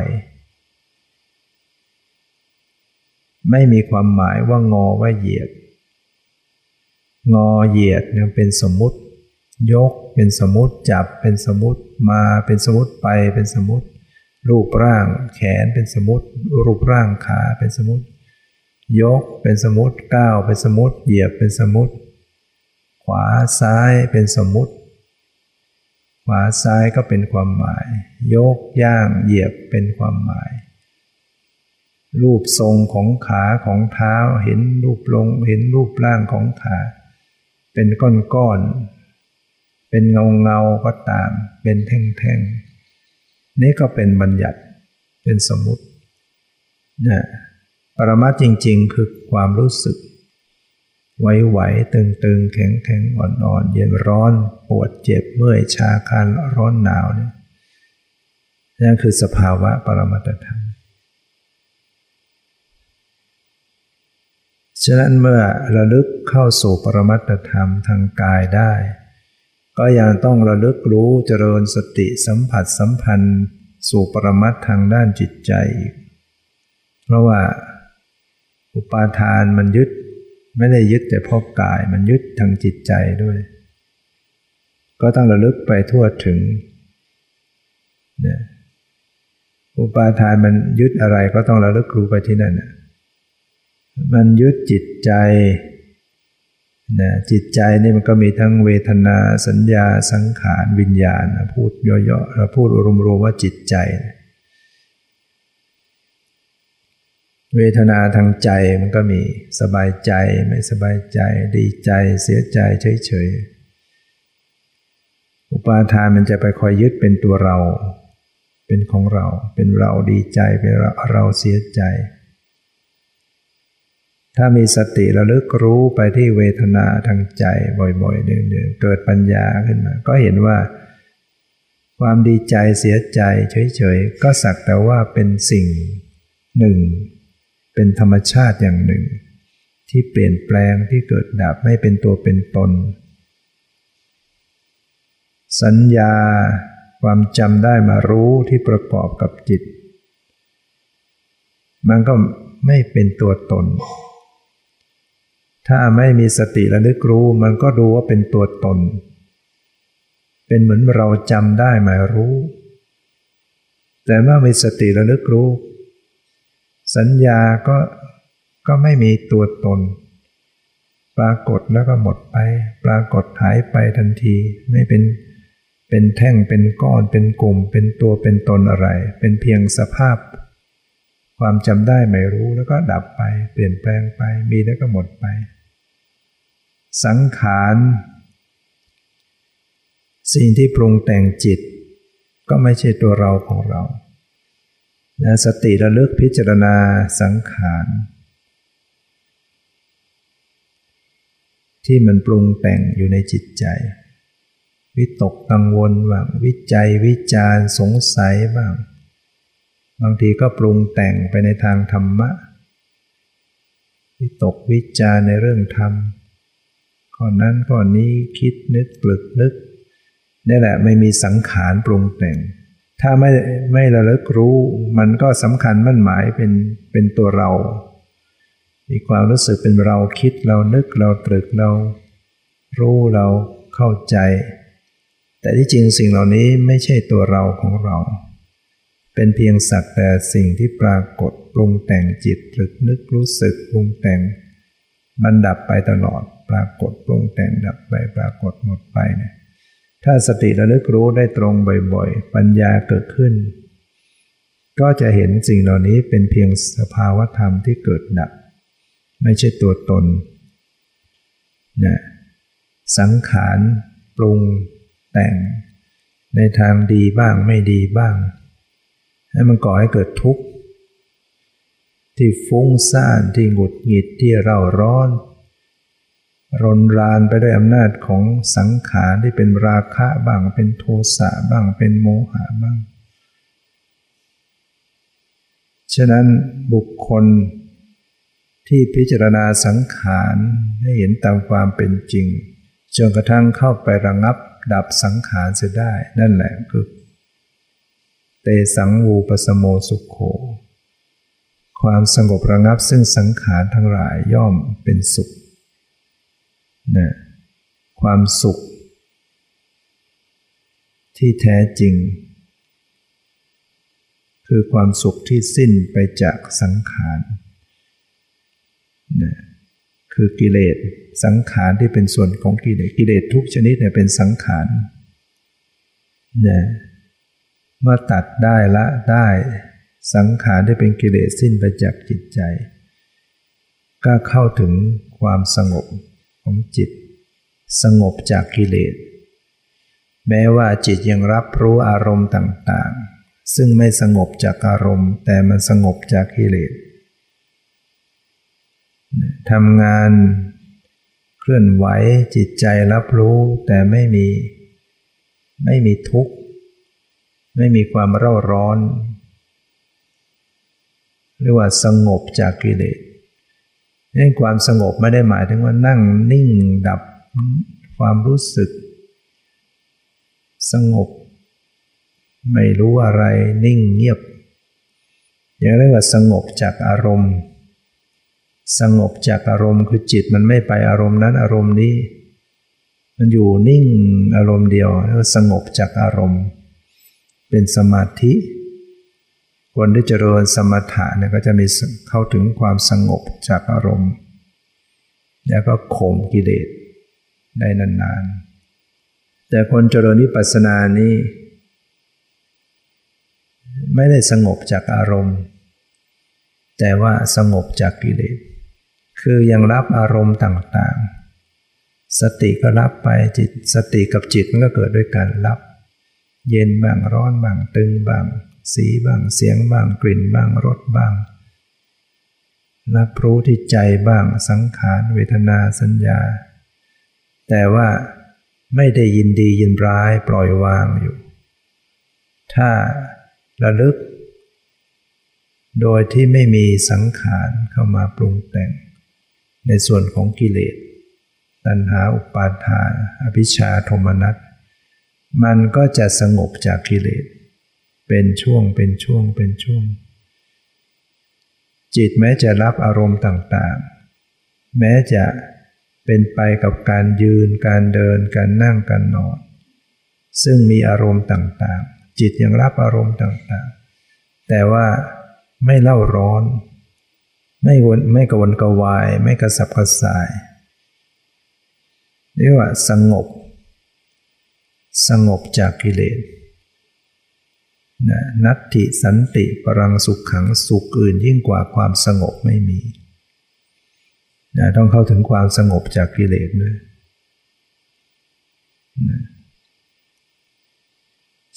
ไม่มีความหมายว่างอว่าเหยียด งอเหยียดเนี่ยเป็นสมมุติ ยกเป็นสมมติจับเป็นสมมติมาเป็นสมมติไปเป็นสมมติ รูปร่างแขนเป็นสมมติ รูปร่างขาเป็นสมมติ ยกเป็นสมมติก้าวเป็นสมมติเหยียบเป็นสมมติ ขวาซ้ายเป็นสมมติ ขวาซ้ายก็เป็นความหมาย ยกย่างเหยียบเป็นความหมาย รูปทรงของขาของเท้าเห็นรูปลงเห็นรูปร่างของขา เป็นก้อนๆเป็นเงาเงาก็ตาม เป็นแท่งๆนี่ก็เป็นบัญญัติเป็นสมมุตินะปรมาจริง ๆ คือความรู้สึก ไหวๆตึงๆ แข็งๆ อ่อนๆ เย็นร้อนปวดเจ็บเมื่อยชาคันร้อนหนาวนี่นั่นคือสภาวะปรมัตธรรมฉะนั้นเมื่อระลึกเข้าสู่ปรมัตธรรมทางกายได้ ก็ยังต้องระลึกรู้เจริญสติสัมผัสสัมพันธ์ สู่ปรมัตทางด้านจิตใจอีกเพราะว่าอุปาทานมันยึด ไม่ได้ยึดแต่พบกายมันยึดทางจิตใจด้วย ก็ต้องระลึกไปทั่วถึงเนี่ยอุปาทานมันยึดอะไรก็ต้องระลึกรู้ไปที่นั่นนะมันยึดจิตใจนะจิตใจนี่มันก็มีทั้งเวทนาสัญญาสังขารวิญญาณ พูดย่อๆเราพูดรวมๆว่าจิตใจ เวทนาทางใจมันก็มีสบายใจไม่สบายใจ ดีใจเสียใจเฉยๆ อุปาทานมันจะไปคอยยึดเป็นตัวเรา เป็นของเราเป็นเราดีใจเป็นเราเราเสียใจ ถ้ามีสติระลึกรู้ไปที่เวทนาทางใจบ่อยๆเนืองๆเกิดปัญญาขึ้นมา ก็เห็นว่า ความดีใจเสียใจเฉยๆ ก็สักแต่ว่าเป็นสิ่งหนึ่ง เป็นธรรมชาติอย่างหนึ่ง ที่เปลี่ยนแปลงที่เกิดดับไม่เป็นตัวเป็นตน สัญญาความจำได้มารู้ที่ประกอบกับจิต มันก็ไม่เป็นตัวตน ถ้าไม่มีสติระลึกรู้มันก็ดูว่าเป็นตัวตน เป็นเหมือนเราจำได้มารู้ แต่เมื่อมีสติระลึกรู้ สัญญาก็ก็ไม่มีตัวตน ปรากฏแล้วก็หมดไป ปรากฏหายไปทันที ไม่เป็นเป็นแท่งเป็นก้อนเป็นกลุ่ม เป็นตัวเป็นตนอะไร เป็นเพียงสภาพ ความจำได้ไม่รู้แล้วก็ดับไป เปลี่ยนแปลงไป มีแล้วก็หมดไป สังขารสิ่งที่ปรุงแต่งจิต ก็ไม่ใช่ตัวเราของเรา และสติระลึกพิจารณาสังขาร ที่มันปรุงแต่งอยู่ในจิตใจ วิตกกังวลบ้างวิจัยวิจารสงสัยบ้าง บางทีก็ปรุงแต่งไปในทางธรรมะ วิตกวิจารในเรื่องธรรมข้อนั้นข้อนี้คิดนึกปลึกนึกนี่แหละไม่มีสังขารปรุงแต่ง ถ้าไม่ไม่ระลึกรู้ มันก็สำคัญมั่นหมายเป็นเป็นตัวเรา มีความรู้สึกเป็นเราคิดเรานึกเราตรึกเรา รู้เราเข้าใจ แต่ที่จริงสิ่งเหล่านี้ไม่ใช่ตัวเราของเรา เป็นเพียงสักแต่สิ่งที่ปรากฏปรุงแต่งจิตตรึกนึกรู้สึกปรุงแต่ง มันดับไปตลอดปรากฏปรุงแต่งดับไปปรากฏหมดไปเนี่ย ถ้าสติระลึกรู้ได้ตรงบ่อยๆ ปัญญาเกิดขึ้น ก็จะเห็นสิ่งเหล่านี้เป็นเพียงสภาวธรรมที่เกิดดับ ไม่ใช่ตัวตนนะสังขารปรุงแต่ง ในทางดีบ้างไม่ดีบ้าง ให้มันก่อให้เกิดทุกข์ ที่ฟุ้งซ่านที่หงุดหงิดที่เร่าร้อน รนรานไปด้วยอำนาจของสังขารที่เป็นราคะบ้างเป็นโทสะบ้างเป็นโมหะบ้าง ฉะนั้นบุคคลที่พิจารณาสังขารให้เห็นตามความเป็นจริงจนกระทั่งเข้าไประงับดับสังขารเสียได้ นั่นแหละคือเตสังวูปสโมสุขโข ความสงบระงับซึ่งสังขารทั้งหลายย่อมเป็นสุข นะความสุข ที่แท้จริง คือความสุขที่สิ้นไปจากสังขารนะคือกิเลสสังขารที่เป็นส่วนของกิเลสกิเลสทุกชนิดเนี่ยเป็นสังขารเนี่ยเมื่อตัดได้ละได้สังขารที่เป็นกิเลสสิ้นไปจากจิตใจ ก็เข้าถึงความสงบ ของจิต สงบจากกิเลส แม้ว่าจิตยังรับรู้อารมณ์ต่างๆ ซึ่งไม่สงบจากอารมณ์ แต่มันสงบจากกิเลสทำงานเคลื่อนไหวจิตใจรับรู้แต่ไม่มีไม่มีทุกข์ ไม่มีความเร่าร้อนเรียกว่าสงบจากกิเลส นี่ความสงบไม่ได้หมายถึงว่านั่งนิ่งดับความรู้สึก สงบ ไม่รู้อะไรนิ่งเงียบ อย่างเรียกว่าสงบจากอารมณ์ สงบจากอารมณ์คือจิตมันไม่ไปอารมณ์นั้นอารมณ์นี้ มันอยู่นิ่งอารมณ์เดียวแล้วสงบจากอารมณ์ เป็นสมาธิ คนที่เจริญสมถะเนี่ยก็จะมีเข้าถึงความสงบจากอารมณ์ แล้วก็ข่มกิเลสได้นานๆ แต่คนเจริญนิพพานานี้ ไม่ได้สงบจากอารมณ์ แต่ว่าสงบจากกิเลส คือยังรับอารมณ์ต่างๆ สติก็รับไปจิตสติกับจิตมันก็เกิดด้วยการรับ เย็นบ้างร้อนบ้างตึงบ้าง สีบ้างเสียงบ้างกลิ่นบ้างรสบ้างรับรู้ที่ใจบ้างสังขารเวทนาสัญญา แต่ว่าไม่ได้ยินดียินร้ายปล่อยวางอยู่ ถ้าระลึก โดยที่ไม่มีสังขารเข้ามาปรุงแต่ง ในส่วนของกิเลสตัณหาอุปาทานอภิชาโทมนัสมันก็จะสงบจากกิเลส เป็นช่วงเป็นช่วงเป็นช่วง จิตแม้จะรับอารมณ์ต่างๆ แม้จะเป็นไปกับการยืนการเดินการนั่งการนอน ซึ่งมีอารมณ์ต่างๆ จิตยังรับอารมณ์ต่างๆ แต่ว่าไม่เล่าร้อน ไม่วนไม่กวนกวาย ไม่กระสับกระส่ายเรียกว่าสงบ สงบจากกิเลส นะนัตติสันติปรังสุขขังสุขอื่นยิ่งกว่าความสงบไม่มีนะต้องเข้าถึงความสงบจากกิเลสด้วยนะ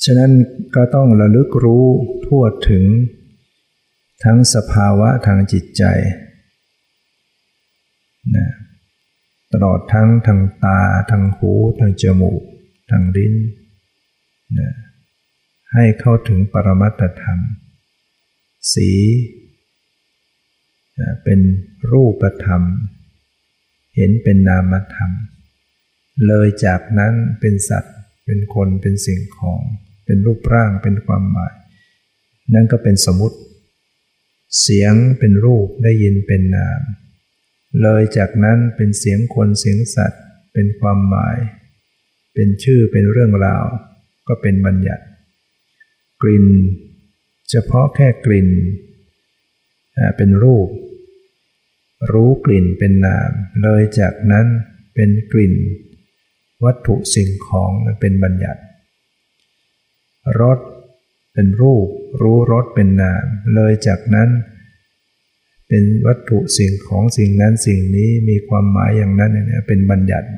ฉะนั้นก็ต้องระลึกรู้ทั่วถึงทั้งสภาวะทางจิตใจนะตลอดทั้งทางตา ทางหู ทางจมูก ทางลิ้นนะ ให้เข้าถึงปรมัตธรรม สี เป็นรูปธรรม เห็นเป็นนามธรรม เลยจากนั้นเป็นสัตว์ เป็นคนเป็นสิ่งของ เป็นรูปร่างเป็นความหมาย นั่นก็เป็นสมมติ เสียงเป็นรูปได้ยินเป็นนาม เลยจากนั้นเป็นเสียงคนเสียงสัตว์ เป็นความหมาย เป็นชื่อเป็นเรื่องราว ก็เป็นบัญญัติ กลิ่น เฉพาะแค่กลิ่นเป็นรูป รู้กลิ่นเป็นนาม เลยจากนั้นเป็นกลิ่น วัตถุสิ่งของเป็นบัญญัติรสเป็นรูป รู้รสเป็นนาม เลยจากนั้นเป็นวัตถุสิ่งของสิ่งนั้นสิ่งนี้มีความหมายอย่างนั้นเนี่ยเป็นบัญญัติ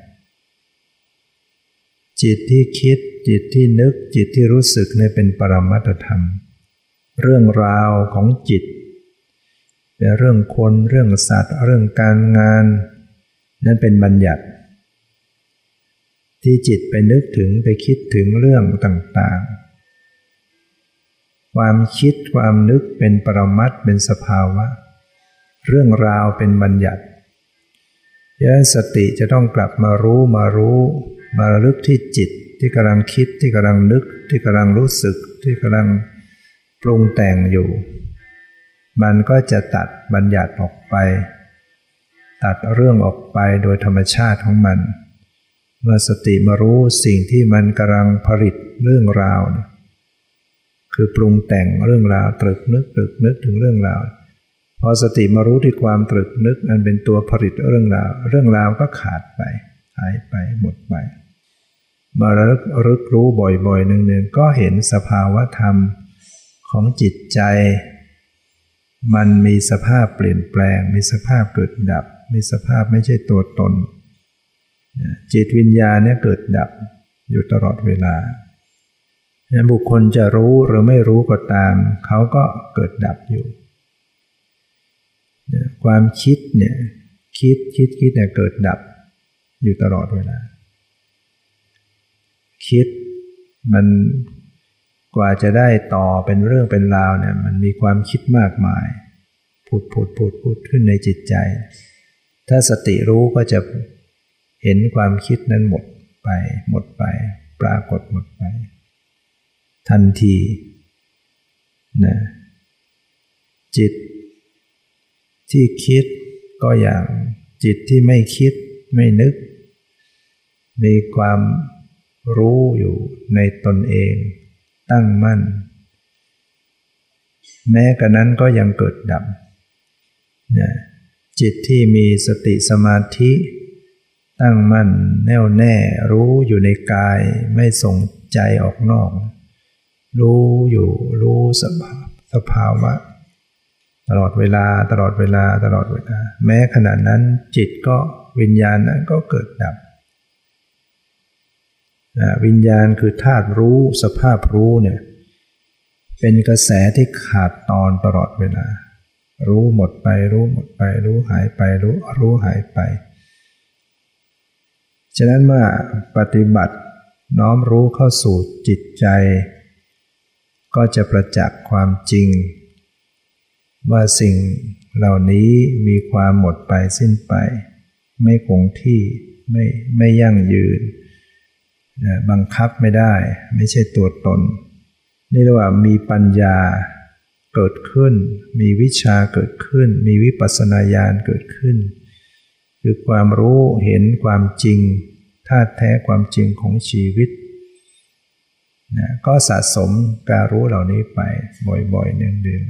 จิตที่คิด จิตที่นึกจิตที่รู้สึกเนี่ยเป็นปรมัตธรรม เรื่องราวของจิตเป็นเรื่องคนเรื่องสัตว์ เรื่องการงาน นั่นเป็นบัญญัติ ที่จิตไปนึกถึงไปคิดถึงเรื่องต่างๆ ความคิดความนึกเป็นปรมัตเป็นสภาวะ เรื่องราวเป็นบัญญัติยะสติจะต้องกลับมารู้มารู้ มาระลึกที่จิต ที่กำลังคิดที่กำลังนึกที่กำลังรู้สึกที่กำลังปรุงแต่งอยู่ มันก็จะตัดบัญญัติออกไป ตัดเรื่องออกไปโดยธรรมชาติของมัน เมื่อสติมารู้สิ่งที่มันกำลังผลิตเรื่องราว คือปรุงแต่งเรื่องราวตรึกนึกตรึกนึกถึงเรื่องราวพอสติมารู้ที่ความตรึกนึกอันเป็นตัวผลิตเรื่องราว เรื่องราวก็ขาดไปหายไปหมดไป มารรึกรู้บ่อยๆหนึ่งๆก็เห็นสภาวะธรรมของจิตใจ มันมีสภาพเปลี่ยนแปลง มีสภาพเกิดดับ มีสภาพไม่ใช่ตัวตน จิตวิญญาณเนี่ยเกิดดับอยู่ตลอดเวลาบุคคลจะรู้หรือไม่รู้ก็ตาม เขาก็เกิดดับอยู่ ความคิดเนี่ยคิดคิดคิดเนี่ยเกิดดับอยู่ตลอดเวลา คิด มันกว่าจะได้ต่อเป็นเรื่องเป็นราวเนี่ย มันมีความคิดมากมายพูดพูดพูดพูดขึ้นในจิตใจ ถ้าสติรู้ก็จะเห็นความคิดนั้นหมดไป หมดไป ปรากฏหมดไป ทันทีนะจิตที่คิดก็อย่างจิตที่ไม่คิดไม่นึก มีความ รู้อยู่ในตนเอง ตั้งมั่น แม้กระนั้นก็ยังเกิดดับนะจิตที่มีสติสมาธิ ตั้งมั่นแน่วแน่รู้อยู่ในกายไม่ส่งใจออกนอก รู้อยู่รู้สภาสภาวะ ตลอดเวลาตลอดเวลาตลอดเวลา แม้ขณะนั้นจิตก็วิญญาณนั้นก็เกิดดับ วิญญาณคือธาตุรู้สภาพรู้เนี่ยเป็นกระแสที่ขาดตอนตลอดเวลา รู้หมดไปรู้หมดไป รู้หายไปรู้รู้หายไป ฉะนั้นเมื่อปฏิบัติน้อมรู้เข้าสู่จิตใจ ก็จะประจักษ์ความจริง ว่าสิ่งเหล่านี้มีความหมดไปสิ้นไป ไม่คงที่ไม่ไม่ยั่งยืน นะบังคับไม่ได้ ไม่ใช่ตัวตน นี่เรียกว่ามีปัญญาเกิดขึ้น มีวิชาเกิดขึ้น มีวิปัสสนาญาณเกิดขึ้น คือความรู้เห็นความจริงธาตุแท้ความจริงของชีวิตนะก็สะสมการรู้เหล่านี้ไปบ่อยๆเนือง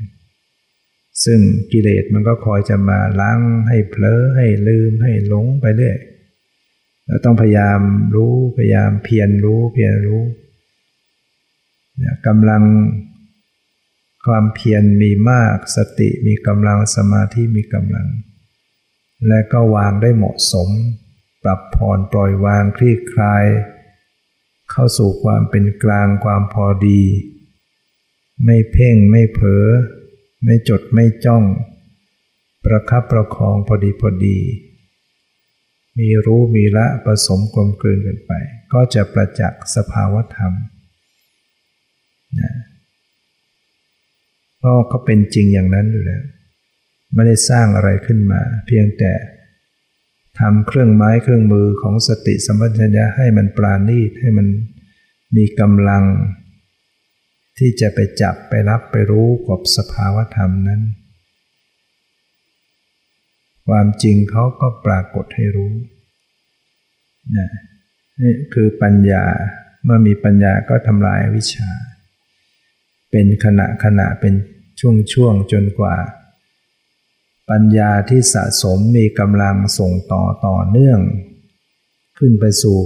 ๆซึ่งกิเลสมันก็คอยจะมาล้างให้เผลอให้ลืมให้หลงไปเรื่อย เราต้องพยายามรู้พยายามเพียรรู้เพียรรู้กำลังความเพียรมีมากสติมีกำลังสมาธิมีกำลัง และก็วางได้เหมาะสม ปรับผ่อนปล่อยวางคลี่คลาย เข้าสู่ความเป็นกลางความพอดี ไม่เพ่งไม่เผลอไม่จดไม่จ้อง ประคับประคองพอดีพอดี มีรู้มีละผสมกลมกลืนกันไป ก็จะประจักษ์สภาวธรรมนะเพราะเขาเป็นจริงอย่างนั้นอยู่แล้วไม่ได้สร้างอะไรขึ้นมา เพียงแต่ทำเครื่องไม้เครื่องมือของสติสัมปชัญญะให้มันปราณีตให้มันมีกำลัง ที่จะไปจับไปรับไปรู้กับสภาวธรรมนั้น ความจริงเขาก็ปรากฏให้รู้นะนี่คือปัญญาเมื่อมีปัญญาก็ทำลายวิชา เป็นขณะขณะเป็นช่วงช่วงจนกว่า ปัญญาที่สะสมมีกำลังส่งต่อต่อเนื่อง ขึ้นไปสู่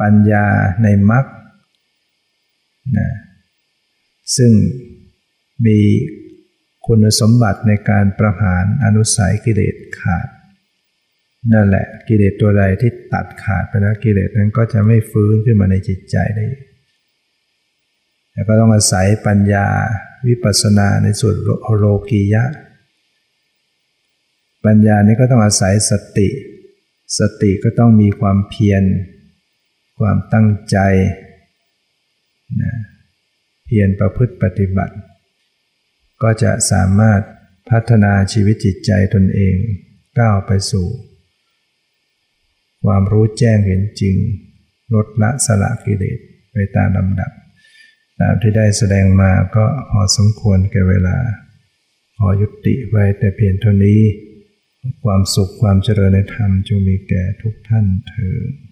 ปัญญาในมรรคนะซึ่งมี คุณสมบัติในการประหารอนุสัยกิเลสขาด นั่นแหละกิเลสตัวใดที่ตัดขาดไปแล้วกิเลสนั้นก็จะไม่ฟื้นขึ้นมาในจิตใจได้แล้วก็ต้องอาศัยปัญญาวิปัสสนาในส่วนโลกียะ ปัญญานี้ก็ต้องอาศัยสติ สติก็ต้องมีความเพียร ความตั้งใจนะเพียรประพฤติปฏิบัติ ก็จะสามารถพัฒนาชีวิตจิตใจตนเองก้าวไปสู่ ความรู้แจ้งเห็นจริง ลดละสละกิเลสไปตามลำดับ ตามที่ได้แสดงมาก็พอสมควรแก่เวลา ขอยุติไว้แต่เพียงเท่านี้ ความสุขความเจริญในธรรมจงมีแก่ทุกท่านเถิด